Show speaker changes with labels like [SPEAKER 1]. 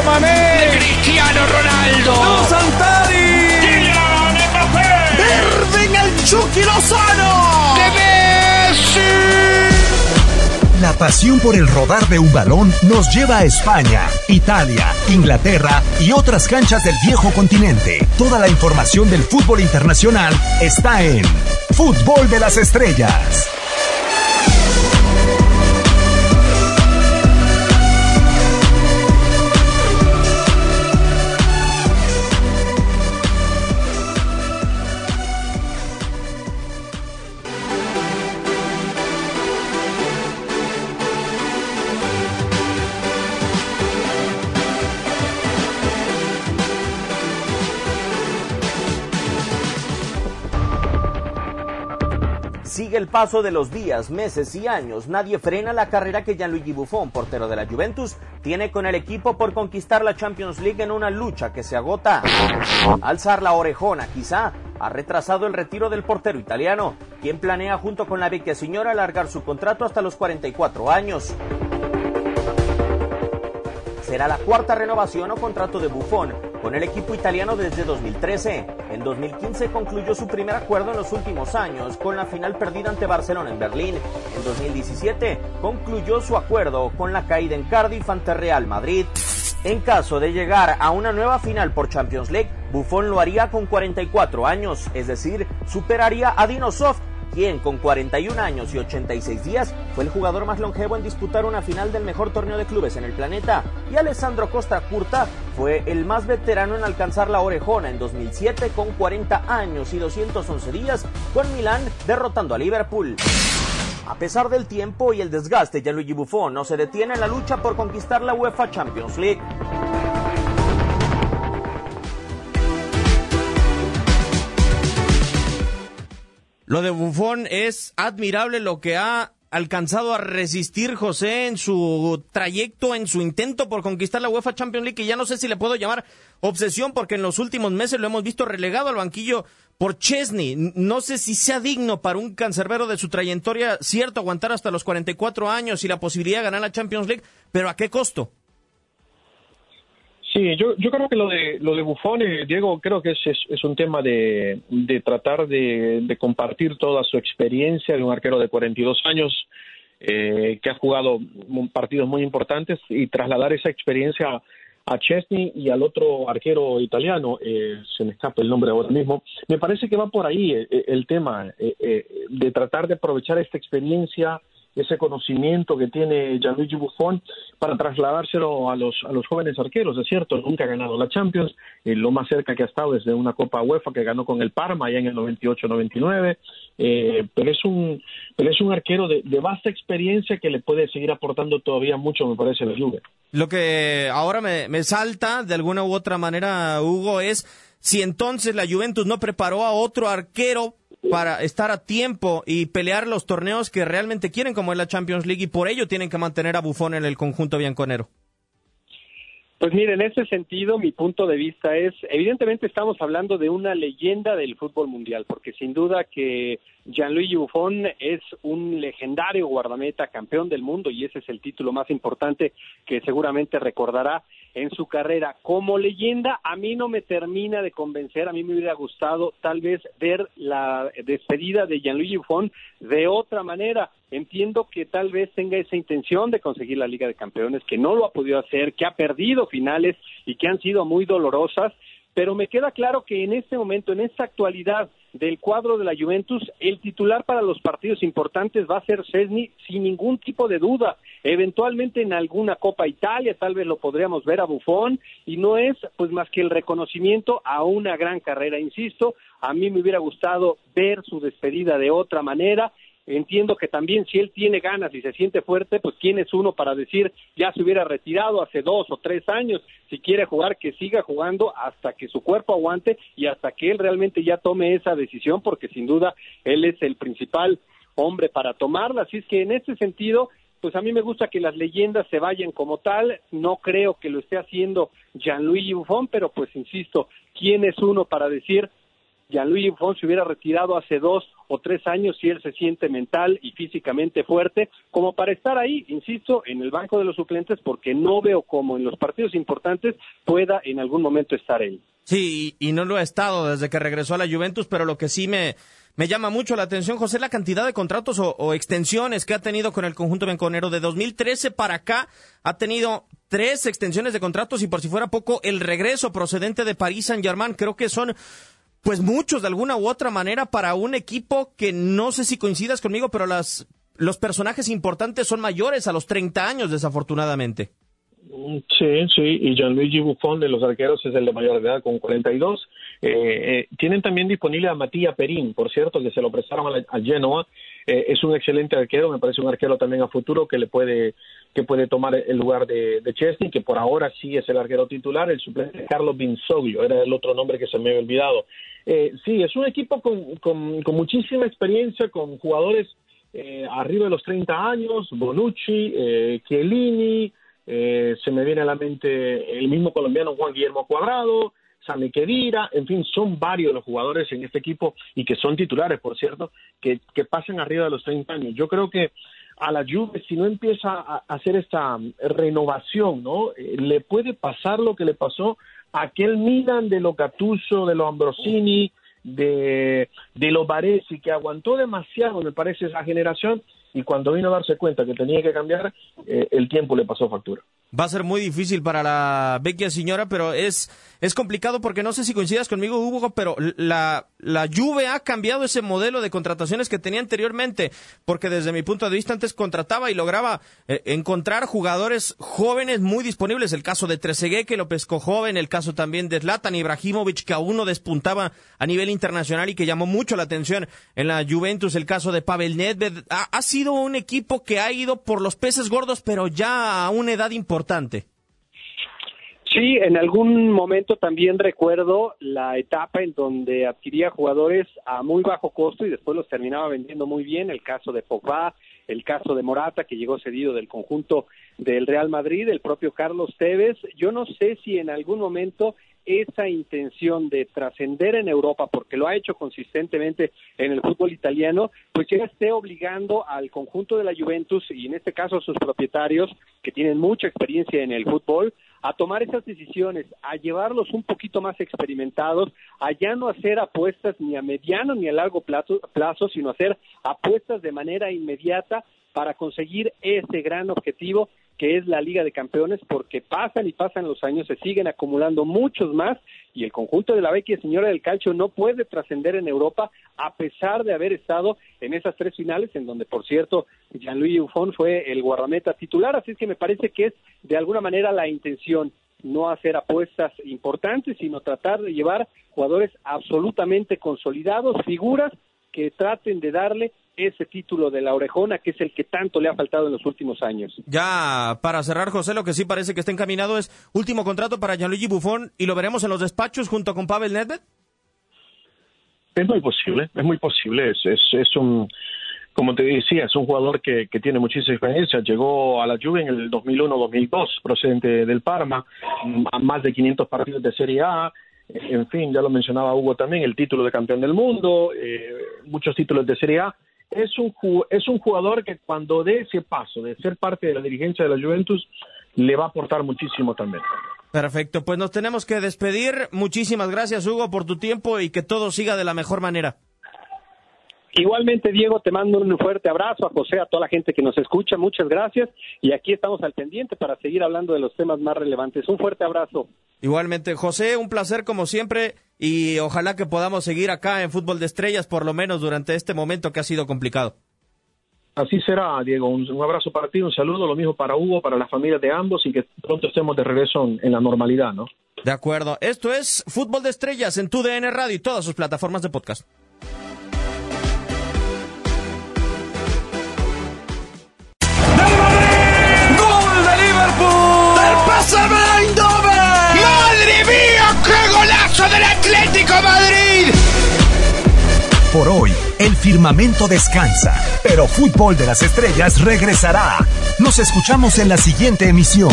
[SPEAKER 1] Sadio Mané,
[SPEAKER 2] Cristiano Ronaldo,
[SPEAKER 1] ¡No Santari,
[SPEAKER 2] Kylian Mbappé,
[SPEAKER 1] Irving el Chucky Lozano,
[SPEAKER 2] de Messi.
[SPEAKER 3] La pasión por el rodar de un balón nos lleva a España, Italia, Inglaterra y otras canchas del viejo continente. Toda la información del fútbol internacional está en Fútbol de las Estrellas.
[SPEAKER 4] El paso de los días, meses y años. Nadie frena la carrera que Gianluigi Buffon, portero de la Juventus, tiene con el equipo por conquistar la Champions League en una lucha que se agota. Alzar la orejona, quizá, ha retrasado el retiro del portero italiano, quien planea junto con la vecchia señora alargar su contrato hasta los 44 años. Será la cuarta renovación o contrato de Buffon con el equipo italiano desde 2013. En 2015 concluyó su primer acuerdo en los últimos años con la final perdida ante Barcelona en Berlín. En 2017 concluyó su acuerdo con la caída en Cardiff ante Real Madrid. En caso de llegar a una nueva final por Champions League, Buffon lo haría con 44 años, es decir, superaría a Dinosov quien con 41 años y 86 días fue el jugador más longevo en disputar una final del mejor torneo de clubes en el planeta, y Alessandro Costa Curta fue el más veterano en alcanzar la orejona en 2007 con 40 años y 211 días con Milán derrotando a Liverpool. A pesar del tiempo y el desgaste, Gianluigi Buffon no se detiene en la lucha por conquistar la UEFA Champions League.
[SPEAKER 5] Lo de Buffon es admirable lo que ha alcanzado a resistir José en su trayecto, en su intento por conquistar la UEFA Champions League, que ya no sé si le puedo llamar obsesión, porque en los últimos meses lo hemos visto relegado al banquillo por Chesney. No sé si sea digno para un cancerbero de su trayectoria, cierto, aguantar hasta los 44 años y la posibilidad de ganar la Champions League, pero ¿a qué costo?
[SPEAKER 6] Sí, yo, yo creo que lo de lo de eh, Diego, creo que es, es, es un tema de, tratar de, compartir toda su experiencia de un arquero de 42 años eh, que ha jugado partidos muy importantes y trasladar esa experiencia a Chesney y al otro arquero italiano, eh, se me escapa el nombre ahora mismo. Me parece que va por ahí el, eh, el tema eh, de tratar de aprovechar esta experiencia ese conocimiento que tiene Gianluigi Buffon para trasladárselo a los, a los jóvenes arqueros. Es cierto, nunca ha ganado la Champions, eh, lo más cerca que ha estado desde una Copa UEFA que ganó con el Parma allá en el 98-99, eh, pero, es un, pero es un arquero de, de, vasta experiencia que le puede seguir aportando todavía mucho, me parece, a la.
[SPEAKER 5] Lo que ahora me, me salta de alguna u otra manera, Hugo, es si entonces la Juventus no preparó a otro arquero para estar a tiempo y pelear los torneos que realmente quieren, como es la Champions League, y por ello tienen que mantener a Buffon en el conjunto bianconero.
[SPEAKER 7] Pues mire, en ese sentido, mi punto de vista es, evidentemente estamos hablando de una leyenda del fútbol mundial, porque sin duda que Gianluigi Buffon es un legendario guardameta, campeón del mundo, y ese es el título más importante que seguramente recordará en su carrera. Como leyenda, a mí no me termina de convencer, a mí me hubiera gustado tal vez ver la despedida de Gianluigi Buffon de otra manera. Entiendo que tal vez tenga esa intención de conseguir la Liga de Campeones, que no lo ha podido hacer, que ha perdido finales y que han sido muy dolorosas, pero me queda claro que en este momento, en esta actualidad del cuadro de la Juventus, el titular para los partidos importantes va a ser Cesny sin ningún tipo de duda. Eventualmente en alguna Copa Italia tal vez lo podríamos ver a Buffon y no es pues más que el reconocimiento a una gran carrera, insisto, a mí me hubiera gustado ver su despedida de otra manera entiendo que también si él tiene ganas y se siente fuerte, pues quién es uno para decir ya se hubiera retirado hace dos o tres años, si quiere jugar que siga jugando hasta que su cuerpo aguante y hasta que él realmente ya tome esa decisión, porque sin duda él es el principal hombre para tomarla, así es que en ese sentido pues a mí me gusta que las leyendas se vayan como tal, no creo que lo esté haciendo Gianluigi Buffon, pero pues insisto, ¿quién es uno para decir Gianluigi Buffon se hubiera retirado hace dos o tres años si él se siente mental y físicamente fuerte, como para estar ahí, insisto, en el banco de los suplentes, porque no veo cómo en los partidos importantes pueda en algún momento estar él.
[SPEAKER 5] Sí, y no lo ha estado desde que regresó a la Juventus, pero lo que sí me, me llama mucho la atención, José, la cantidad de contratos o, extensiones que ha tenido con el conjunto benconero. De 2013 para acá ha tenido tres extensiones de contratos y por si fuera poco, el regreso procedente de París Saint-Germain. Creo que son pues muchos de alguna u otra manera para un equipo que no sé si coincidas conmigo, pero las, los personajes importantes son mayores a los 30 años, desafortunadamente.
[SPEAKER 6] Sí, sí, y Gianluigi Buffon de los arqueros es el de mayor edad con 42. Eh, eh, tienen también disponible a Matías Perín, por cierto, que se lo prestaron a, Genoa. Eh, es un excelente arquero, me parece un arquero también a futuro que le puede que puede tomar el lugar de, de Chesney, que por ahora sí es el arquero titular, el suplente Carlos Binsoglio, era el otro nombre que se me había olvidado. Eh, sí, es un equipo con, con, con muchísima experiencia, con jugadores eh, arriba de los 30 años, Bonucci, eh, Chiellini, eh, se me viene a la mente el mismo colombiano Juan Guillermo Cuadrado, Sami Kedira, en fin, son varios los jugadores en este equipo y que son titulares, por cierto, que, que pasan arriba de los 30 años. Yo creo que a la Juve, si no empieza a hacer esta renovación, ¿no? Eh, le puede pasar lo que le pasó a aquel Milan de lo Gattuso, de lo Ambrosini, de, de lo Baresi, que aguantó demasiado, me parece, esa generación, y cuando vino a darse cuenta que tenía que cambiar, eh, el tiempo le pasó factura.
[SPEAKER 5] Va a ser muy difícil para la vecchia señora, pero es, es complicado porque no sé si coincidas conmigo, Hugo, pero la, la Juve ha cambiado ese modelo de contrataciones que tenía anteriormente, porque desde mi punto de vista antes contrataba y lograba eh, encontrar jugadores jóvenes muy disponibles. El caso de Trezeguet, que lo pescó joven, el caso también de Zlatan Ibrahimovic, que aún no despuntaba a nivel internacional y que llamó mucho la atención en la Juventus, el caso de Pavel Nedved. Ha, ha sido un equipo que ha ido por los peces gordos, pero ya a una edad importante
[SPEAKER 7] Sí, en algún momento también recuerdo la etapa en donde adquiría jugadores a muy bajo costo y después los terminaba vendiendo muy bien, el caso de Pogba, el caso de Morata que llegó cedido del conjunto del Real Madrid, el propio Carlos Tevez. Yo no sé si en algún momento esa intención de trascender en Europa, porque lo ha hecho consistentemente en el fútbol italiano, pues ya esté obligando al conjunto de la Juventus y en este caso a sus propietarios, que tienen mucha experiencia en el fútbol, a tomar esas decisiones, a llevarlos un poquito más experimentados, a ya no hacer apuestas ni a mediano ni a largo plazo, plazo sino hacer apuestas de manera inmediata para conseguir ese gran objetivo que es la Liga de Campeones, porque pasan y pasan los años, se siguen acumulando muchos más y el conjunto de la Vecchia Señora del Calcio no puede trascender en Europa a pesar de haber estado en esas tres finales, en donde, por cierto, Gianluigi Buffon fue el guardameta titular, así es que me parece que es de alguna manera la intención no hacer apuestas importantes, sino tratar de llevar jugadores absolutamente consolidados, figuras que traten de darle ese título de la orejona que es el que tanto le ha faltado en los últimos años.
[SPEAKER 5] Ya para cerrar, José, lo que sí parece que está encaminado es último contrato para Gianluigi Buffon y lo veremos en los despachos junto con Pavel Nedved.
[SPEAKER 6] Es muy posible, es muy posible, es, es, un como te decía, es un jugador que, que, tiene muchísima experiencia. Llegó a la Juve en el 2001-2002, procedente del Parma, a más de 500 partidos de Serie A, en fin, ya lo mencionaba Hugo también, el título de campeón del mundo, eh, muchos títulos de Serie A. Es un, es un jugador que cuando dé ese paso de ser parte de la dirigencia de la Juventus, le va a aportar muchísimo también.
[SPEAKER 5] Perfecto, pues nos tenemos que despedir. Muchísimas gracias, Hugo, por tu tiempo y que todo siga de la mejor manera.
[SPEAKER 7] Igualmente, Diego, te mando un fuerte abrazo a José, a toda la gente que nos escucha. Muchas gracias. Y aquí estamos al pendiente para seguir hablando de los temas más relevantes. Un fuerte abrazo.
[SPEAKER 5] Igualmente, José, un placer como siempre y ojalá que podamos seguir acá en Fútbol de Estrellas, por lo menos durante este momento que ha sido complicado.
[SPEAKER 6] Así será, Diego. Un, abrazo para ti, un saludo, lo mismo para Hugo, para las familias de ambos y que pronto estemos de regreso en, la normalidad, ¿no?
[SPEAKER 5] De acuerdo. Esto es Fútbol de Estrellas en tu DN Radio y todas sus plataformas de podcast.
[SPEAKER 1] ¡Del
[SPEAKER 2] ¡Madre mía! ¡Qué golazo del Atlético Madrid!
[SPEAKER 3] Por hoy, el firmamento descansa, pero Fútbol de las Estrellas regresará. Nos escuchamos en la siguiente emisión.